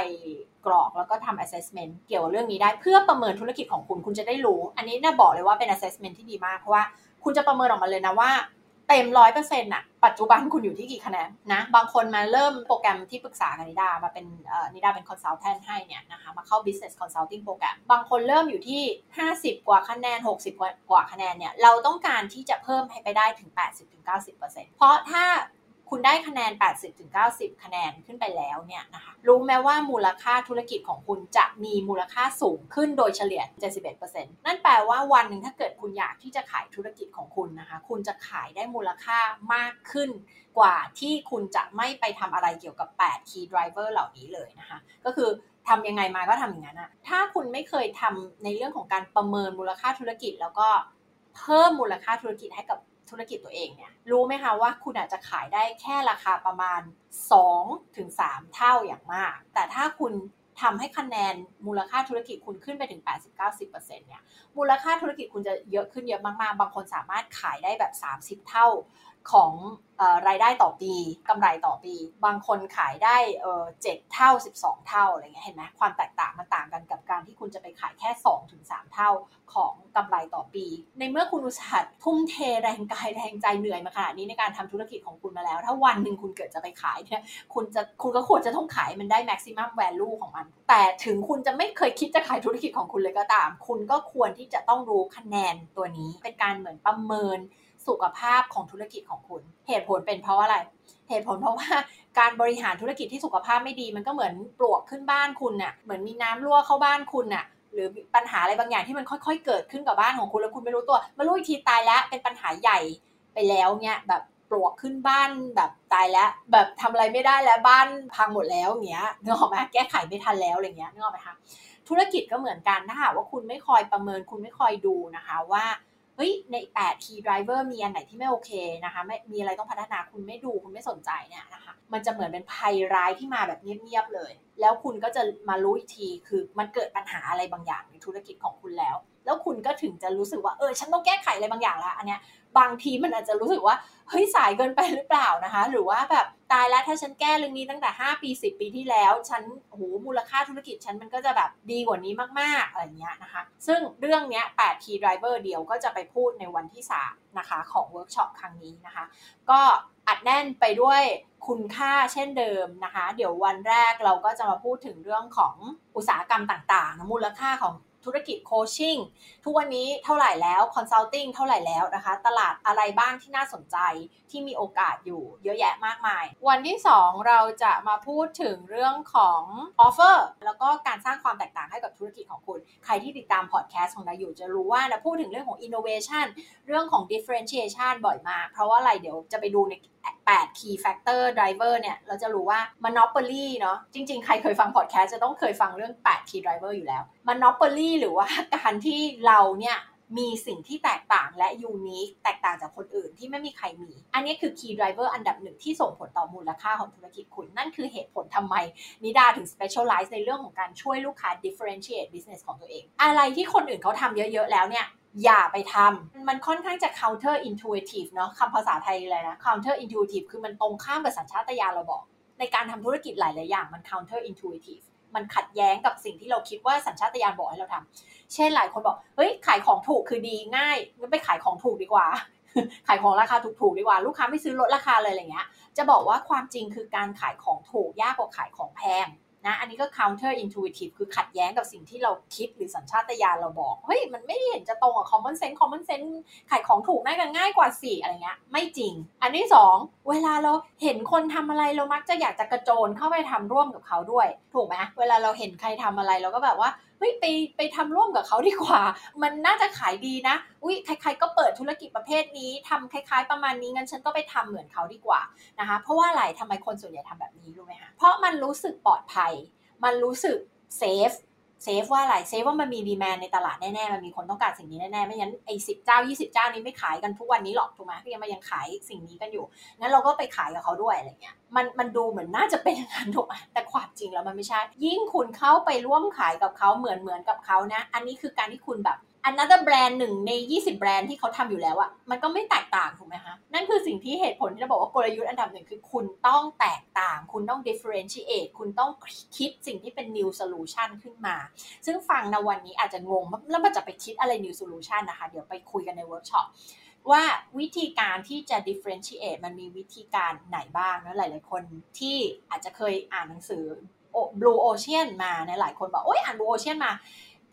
กรอกแล้วก็ทำ assessment เกี่ยวกับเรื่องนี้ได้เพื่อประเมินธุรกิจของคุณคุณจะได้รู้ อันนี้นิดาบอกเลยว่าเป็น assessment ที่ดีมากเพราะว่า คุณจะประเมินออกมาเลยนะว่าเต็มร้อยเปอร์เซ็นต์อะปัจจุบันคุณอยู่ที่กี่คะแนนนะบางคนมาเริ่มโปรแกรมที่ปรึกษากับนิดามาเป็นนิดาเป็น consultant ให้เนี่ยนะคะมาเข้า business consulting program บางคนเริ่มอยู่ที่ 50 กว่าคะแนน 60 กว่าคะแนนเนี่ยเราต้องการที่จะเพิ่มให้ไปได้ถึง 80-90%เพราะถ้า คุณได้คะแนน 80-90 คะแนนขึ้นไปแล้วเนี่ยนะคะรู้ไหมว่ามูลค่าธุรกิจของคุณจะมีมูลค่าสูงขึ้นโดยเฉลี่ย 71%นั่นแปลว่าวันหนึ่งถ้าเกิดคุณอยากที่จะขายธุรกิจของคุณนะคะ คุณจะขายได้มูลค่ามากขึ้นกว่าที่คุณจะไม่ไปทำอะไรเกี่ยวกับ 8 key driver เหล่านี้เลยนะคะ ก็คือทำยังไงมาก็ทำอย่างนั้นอะถ้าคุณไม่เคยทำในเรื่องของการประเมินมูลค่าธุรกิจแล้วก็เพิ่มมูลค่าธุรกิจให้กับ ธุรกิจตัวเองเนี่ยรู้ไหมคะว่าคุณอาจจะขายได้แค่ราคาประมาณ 2-3ถึงเท่าอย่างมาก แต่ถ้าคุณทำให้คะแนนมูลค่าธุรกิจคุณขึ้นไปถึง 80-90%เนี่ยมูลค่าธุรกิจคุณจะเยอะขึ้นเยอะมากๆ บางคนสามารถขายได้แบบ 30 เท่า ของรายได้ต่อปีกำไรต่อปี บางคนขายได้เจ็ดเท่า 12 เท่าอะไรเงี้ยเห็นไหมความแตกต่างมันต่างกันกับการที่คุณจะไปขายแค่ 2-3ถึงเท่าของกำไรต่อปี ในเมื่อคุณอุตส่าห์ทุ่มเทแรงกายแรงใจเหนื่อยมาขนาดนี้ในการทำธุรกิจของคุณมาแล้ว ถ้าวันหนึ่งคุณเกิดจะไปขายเนี่ยคุณจะคุณก็ควรจะต้องขายมันได้ maximum value ของมัน แต่ถึงคุณจะไม่เคยคิดจะขายธุรกิจของคุณเลยก็ตาม คุณก็ควรที่จะต้องรู้คะแนนตัวนี้เป็นการเหมือนประเมิน สุขภาพของธุรกิจของคุณ เหตุผลเป็นเพราะอะไร เหตุผลเพราะว่าการบริหารธุรกิจที่สุขภาพไม่ดี มันก็เหมือนปลวกขึ้นบ้านคุณน่ะ เหมือนมีน้ำรั่วเข้าบ้านคุณน่ะ หรือปัญหาอะไรบางอย่างที่มันค่อย ๆ เกิดขึ้นกับบ้านของคุณแล้วคุณไม่รู้ตัว มารู้อีกทีตายแล้วเป็นปัญหาใหญ่ไปแล้วเนี่ยแบบปลวกขึ้นบ้านแบบตายแล้ว แบบทำอะไรไม่ได้แล้วบ้านพังหมดแล้วเงี้ยนึกออกไหมแก้ไขไม่ทันแล้วอะไรเงี้ยนึกออกไหมคะธุรกิจก็เหมือนกันถ้าหากว่าคุณไม่คอยประเมินคุณไม่คอยดูนะคะว่า ฮ้ยใน 8 key driver มีอันไหนที่ไม่โอเคนะคะไม่มีอะไรต้องพัฒนาคุณไม่ดูคุณไม่สนใจเนี่ยนะคะมันจะเหมือนเป็นภัยร้ายที่มาแบบเงียบๆเลย แล้วคุณก็จะมารู้อีกทีคือมันเกิดปัญหาอะไรบางอย่างในธุรกิจของคุณแล้ว แล้วคุณก็ถึงจะรู้สึกว่าเออฉันต้องแก้ไขอะไรบางอย่างละอันเนี้ย บางทีมันอาจจะรู้สึกว่าเฮ้ยสายเกินไปหรือเปล่านะคะ หรือว่าแบบตายแล้วถ้าฉันแก้เรื่องนี้ตั้งแต่ 5 ปี 10 ปีที่แล้ว ฉันโอ้โหมูลค่าธุรกิจฉันมันก็จะแบบดีกว่านี้มากๆอะไรเงี้ยนะคะ ซึ่งเรื่องเนี้ย8 key driver เดี๋ยวก็จะไปพูดในวันที่ 3 นะคะ ของเวิร์กช็อปครั้งนี้นะคะ ก็อัดแน่นไปด้วยคุณค่าเช่นเดิมนะคะ เดี๋ยววันแรกเราก็จะมาพูดถึงเรื่องของอุตสาหกรรมต่างๆ มูลค่าของ ธุรกิจ coaching ทุกวันนี้เท่าไหร่แล้ว consulting เท่าไหร่แล้วนะคะ ตลาดอะไรบ้างที่น่าสนใจที่มีโอกาสอยู่เยอะแยะมากมาย วันที่ 2 เราจะมาพูดถึงเรื่องของoffer แล้วก็การสร้างความแตกต่างให้กับธุรกิจของคุณ ใครที่ติดตามพอดแคสต์ของเราอยู่จะรู้ว่าเราพูดถึงเรื่องของ innovation เรื่องของ differentiation บ่อยมาก เพราะว่าอะไรเดี๋ยวจะไปดูใน8 key factor driver เนี่ย เราจะรู้ว่า monopoly เนาะจริง ๆ ใครเคยฟังพอดแคสต์จะต้องเคยฟังเรื่อง 8 key driver อยู่แล้ว monopoly หรือว่าการที่เราเนี่ยมีสิ่งที่แตกต่างและ unique แตกต่างจากคนอื่นที่ไม่มีใครมี อันนี้คือ key driver อันดับหนึ่งที่ส่งผลต่อมูลค่าของธุรกิจคุณ นั่นคือเหตุผลทำไมนิดาถึง specialize ในเรื่องของการช่วยลูกค้า differentiate business ของตัวเอง อะไรที่คนอื่นเขาทำเยอะ ๆ แล้วเนี่ย อย่าไปทำมันค่อนข้างจะ counter intuitive เนาะคำภาษาไทยเลยนะ counter intuitive คือมันตรงข้ามกับสัญชาตญาณเราบอก ในการทำธุรกิจหลาย ๆ อย่างมัน counter intuitive มันขัดแย้งกับสิ่งที่เราคิดว่าสัญชาตญาณบอกให้เราทำเช่นหลายคนบอก เฮ้ย ขายของถูกคือดีง่ายงั้นไปขายของถูกดีกว่า ขายของราคาถูก ๆ ดีกว่า ลูกค้าไม่ซื้อลดราคาเลยอะไรเงี้ย จะบอกว่าความจริงคือการขายของถูกยากกว่าขายของแพง นะอันนี้ก็ counter intuitive คือขัดแย้งกับสิ่งที่เราคิดหรือสัญชาตญาณเราบอก เฮ้ย มันไม่เห็นจะตรงกับ common sense common sense ขายของถูกน่าจะง่ายกว่าสิอะไรเงี้ย ไม่จริง อันที่สองเวลาเราเห็นคนทำอะไรเรามักจะอยากจะกระโจนเข้าไปทำร่วมกับเขาด้วย ถูกไหมเวลาเราเห็นใครทำอะไรเราก็แบบว่า เฮ้ยไปไปทำร่วมกับเขาดีกว่า มันน่าจะขายดีนะอุ้ยใครๆก็เปิดธุรกิจประเภทนี้ทำคล้ายๆ ประมาณนี้งั้นฉันก็ไปทำเหมือนเขาดีกว่านะคะเพราะว่าอะไรทำไมคนส่วนใหญ่ทำแบบนี้รู้ไหมคะเพราะมันรู้สึกปลอดภัย มันรู้สึก safe safe ว่าอะไร safe ว่ามันมี demand ในตลาดแน่ๆมันมีคนต้องการสิ่งนี้แน่ๆไม่งั้นไอ้สิบเจ้ายี่สิบเจ้านี้ไม่ขายกันทุกวันนี้หรอกถูกไหมพี่ยังมายังขายสิ่งนี้กันอยู่งั้นเราก็ไปขายกับเขาด้วยอะไรเงี้ยมันมันดูเหมือนน่าจะเป็นอย่างนั้นถูกไหมแต่ความจริงแล้วมันไม่ใช่ ยิ่งคุณเข้าไปร่วมขายกับเขาเหมือนเหมือนกับเขานะ อันนี้คือการที่คุณแบบ another แบรนด์หนึ่งใน 20 แบรนด์ที่เขาทำอยู่แล้วอะมันก็ไม่แตกต่างถูกไหมคะ นั่นคือสิ่งที่เหตุผลที่เราบอกว่ากลยุทธ์อันดับหนึ่งคือคุณต้องแตกต่าง คุณต้อง differentiate คุณต้องคิดสิ่งที่เป็น new solution ขึ้นมา ซึ่งฟังในวันนี้อาจจะงงแล้วมันจะไปคิดอะไร new solution นะคะ เดี๋ยวไปคุยกันในเวิร์กช็อปว่าวิธีการที่จะ differentiate มันมีวิธีการไหนบ้างนะหลาย ๆ คนที่อาจจะเคยอ่านหนังสือ Blue Ocean มาในหลายคนบอกโอ้ยอ่าน Blue Ocean มา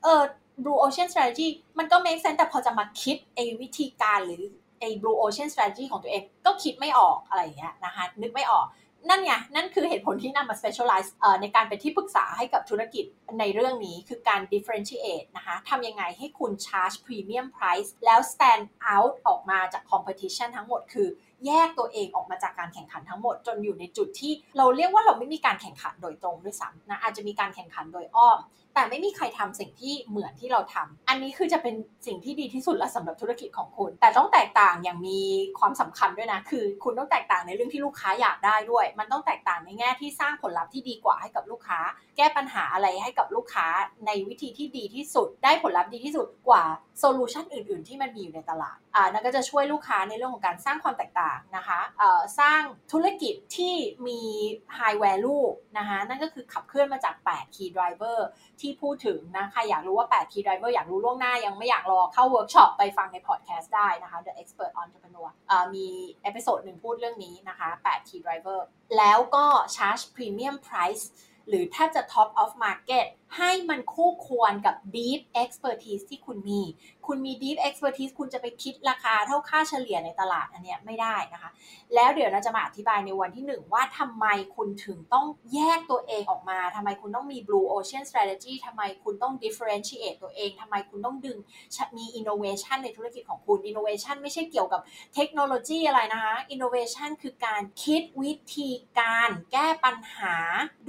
เออ Blue Ocean Strategy มันก็ make sense แต่พอจะมาคิดไอ้วิธีการหรือไอ้ Blue Ocean Strategy ของตัวเองก็คิดไม่ออกอะไรอย่างเงี้ยนะคะนึกไม่ออก นั่นไงนั่นคือเหตุผลที่นำมา specialize ในการเป็นที่ปรึกษาให้กับธุรกิจในเรื่องนี้คือการ differentiate นะคะทำยังไงให้คุณ charge premium price แล้ว stand out ออกมาจาก competition ทั้งหมดคือแยกตัวเองออกมาจากการแข่งขันทั้งหมดจนอยู่ในจุดที่เราเรียกว่าเราไม่มีการแข่งขันโดยตรงด้วยซ้ำนะอาจจะมีการแข่งขันโดยอ้อม แต่ไม่มีใครทำสิ่งที่เหมือนที่เราทำอันนี้คือจะเป็นสิ่งที่ดีที่สุดและสำหรับธุรกิจของคุณ แต่ต้องแตกต่างอย่างมีความสำคัญด้วยนะ คือคุณต้องแตกต่างในเรื่องที่ลูกค้าอยากได้ด้วย มันต้องแตกต่างในแง่ที่สร้างผลลัพธ์ที่ดีกว่าให้กับลูกค้า แก้ปัญหาอะไรให้กับลูกค้าในวิธีที่ดีที่สุด ได้ผลลัพธ์ดีที่สุดกว่า solution อื่น ๆ ที่มันมีอยู่ในตลาด นั่นก็จะช่วยลูกค้าในเรื่องของการสร้างความแตกต่างนะคะสร้างธุรกิจที่มี high value นะคะนั่นก็คือขับเคลื่อนมาจาก 8 key driver ที่พูดถึงนะใครอยากรู้ว่า 8 key driver อยากรู้ล่วงหน้ายังไม่อยากรอเข้าเวิร์กช็อปไปฟังในพอดแคสต์ได้นะคะ The Expert Entrepreneur มี episode หนึ่งพูดเรื่องนี้นะคะ 8 key driver แล้วก็ charge premium price หรือถ้าจะ top of market ให้มันคู่ควรกับ deep expertise ที่คุณมี คุณมี deep expertise คุณจะไปคิดราคาเท่าค่าเฉลี่ยในตลาดอันเนี้ยไม่ได้นะคะ แล้วเดี๋ยวเราจะมาอธิบายในวันที่1ว่าทำไมคุณถึงต้องแยกตัวเองออกมา ทำไมคุณต้องมี blue ocean strategy ทำไมคุณต้อง differentiate ตัวเอง ทำไมคุณต้องดึงมี innovation ในธุรกิจของคุณ innovation ไม่ใช่เกี่ยวกับเทคโนโลยีอะไรนะคะ innovation คือการคิดวิธีการแก้ปัญหา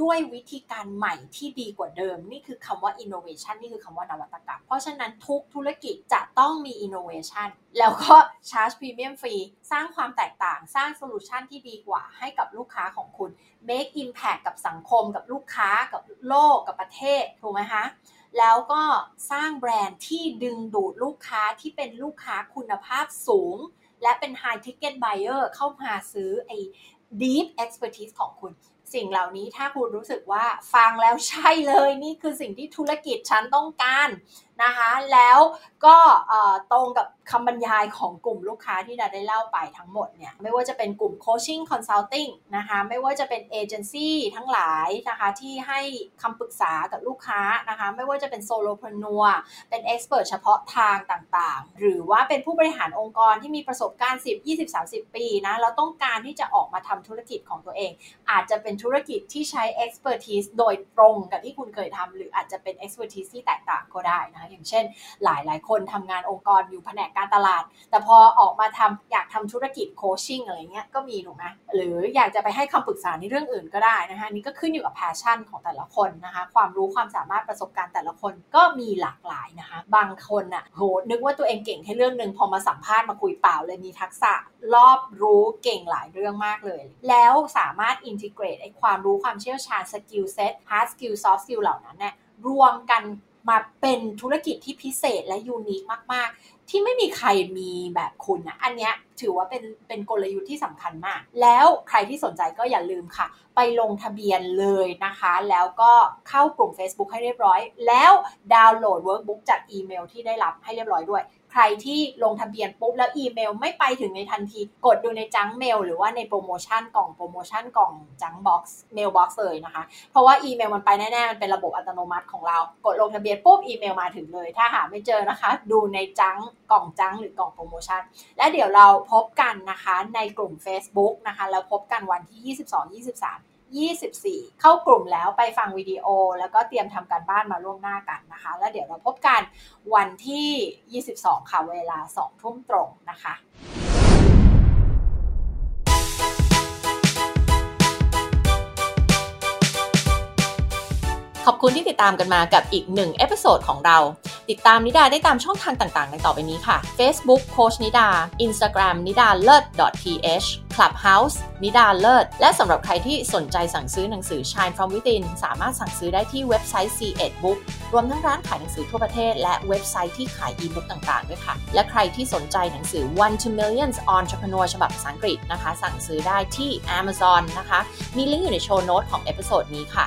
ด้วยวิธีการใหม่ที่ดีกว่าเดิมนี่คือคำว่า innovation นี่คือคำว่านวัตกรรม เพราะฉะนั้นทุกธุรกิจจะต้องมี innovation แล้วก็ charge premium ฟรี สร้างความแตกต่างสร้างโซลูชันที่ดีกว่าให้กับลูกค้าของคุณ make impact กับสังคมกับลูกค้ากับโลกกับประเทศถูกไหมคะแล้วก็สร้างแบรนด์ที่ดึงดูดลูกค้าที่เป็นลูกค้าคุณภาพสูง และเป็น high ticket buyer เข้ามาซื้อไอ้ deep expertise ของคุณ สิ่งเหล่านี้ถ้าคุณรู้สึกว่าฟังแล้วใช่เลย นี่คือสิ่งที่ธุรกิจฉันต้องการ นะคะ แล้วก็ตรงกับคำบรรยายของกลุ่มลูกค้าที่ดาได้เล่าไปทั้งหมดเนี่ย ไม่ว่าจะเป็นกลุ่มโคชชิ่งคอนซัลทิงนะคะ ไม่ว่าจะเป็นเอเจนซี่ทั้งหลายนะคะที่ให้คำปรึกษากับลูกค้านะคะ ไม่ว่าจะเป็น solopreneur เป็น expert เฉพาะทางต่างๆ หรือว่าเป็นผู้บริหารองค์กรที่มีประสบการณ์ 10 20 30 ปีนะแล้วต้องการที่จะออกมาทำธุรกิจของตัวเอง อาจจะเป็นธุรกิจที่ใช้ expertise โดยตรงกับที่คุณเคยทำหรืออาจจะเป็น expertise ที่แตกต่างก็ได้นะคะอย่างเช่น หลายหลายคนทำงานองค์กรอยู่แผนกการตลาด แต่พอออกมาทำอยากทำธุรกิจ coaching อะไรเงี้ยก็มีถูกไหมหรืออยากจะไปให้คำปรึกษาในเรื่องอื่นก็ได้นะคะนี่ก็ขึ้นอยู่กับ passion ของแต่ละคนนะคะความรู้ความสามารถประสบการณ์แต่ละคนก็มีหลากหลายนะคะบางคนอะ่ะโหนึกว่าตัวเองเก่งแค่เรื่องหนึ่งพอมาสัมภาษณ์มาคุยเปล่าเลยมีทักษะรอบรู้เก่งหลายเรื่องมากเลย แล้วสามารถ integrate ไอความรู้ความเชี่ยวชาญ skill set hard skill soft skill เหล่านั้นเนี่ยรวมกัน มาเป็นธุรกิจที่พิเศษและ unique มาก ๆ ที่ไม่มีใครมีแบบคุณนะอันนี้ถือว่าเป็นเป็นกลยุทธ์ที่สำคัญมาก แล้วใครที่สนใจก็อย่าลืมค่ะ ไปลงทะเบียนเลยนะคะ แล้วก็เข้ากลุ่ม Facebook ให้เรียบร้อย แล้วดาวน์โหลด workbook จากอีเมลที่ได้รับให้เรียบร้อยด้วย ใครที่ลงทะเบียนปุ๊บแล้วอีเมลไม่ไปถึงในทันที กดดูใน junk mail หรือว่าในโปรโมชั่นกล่องโปรโมชั่นกล่อง junk box mailbox เลยนะคะ เพราะว่าอีเมลมันไปแน่ๆ มันเป็นระบบอัตโนมัติของเรา กดลงทะเบียนปุ๊บอีเมลมาถึงเลย ถ้าหาไม่เจอนะคะ ดูในจังกล่องจังหรือกล่องโปรโมชั่น และเดี๋ยวเราพบกันนะคะในกลุ่ม Facebook นะคะแล้วพบกันวันที่ 22-23 24 เข้ากลุ่มแล้วไปฟังวิดีโอ แล้วก็เตรียมทำการบ้านมาล่วงหน้ากันนะคะ แล้วเดี๋ยวเราพบกันวันที่ 22 ค่ะเวลา 2 ทุ่มตรงนะคะ ขอบคุณที่ติดตามกันมากับอีกหนึ่ง episode ของเรา ติดตามนิดาได้ตามช่องทางต่างๆในต่อไปนี้ค่ะ Facebook โค้ชนิดา Instagram นิดาเลิศ .th Clubhouse นิดาเลิศ และสำหรับใครที่สนใจสั่งซื้อหนังสือ Shine from Within สามารถสั่งซื้อได้ที่เว็บไซต์ SE-ED Book รวมทั้งร้านขายหนังสือทั่วประเทศ และเว็บไซต์ที่ขายอีบุ๊กต่างๆด้วยค่ะ และใครที่สนใจหนังสือ One to Millions Entrepreneur ฉบับภาษาอังกฤษนะคะ สั่งซื้อได้ที่ Amazon นะคะ มีลิงก์อยู่ใน show note ของ episode นี้ค่ะ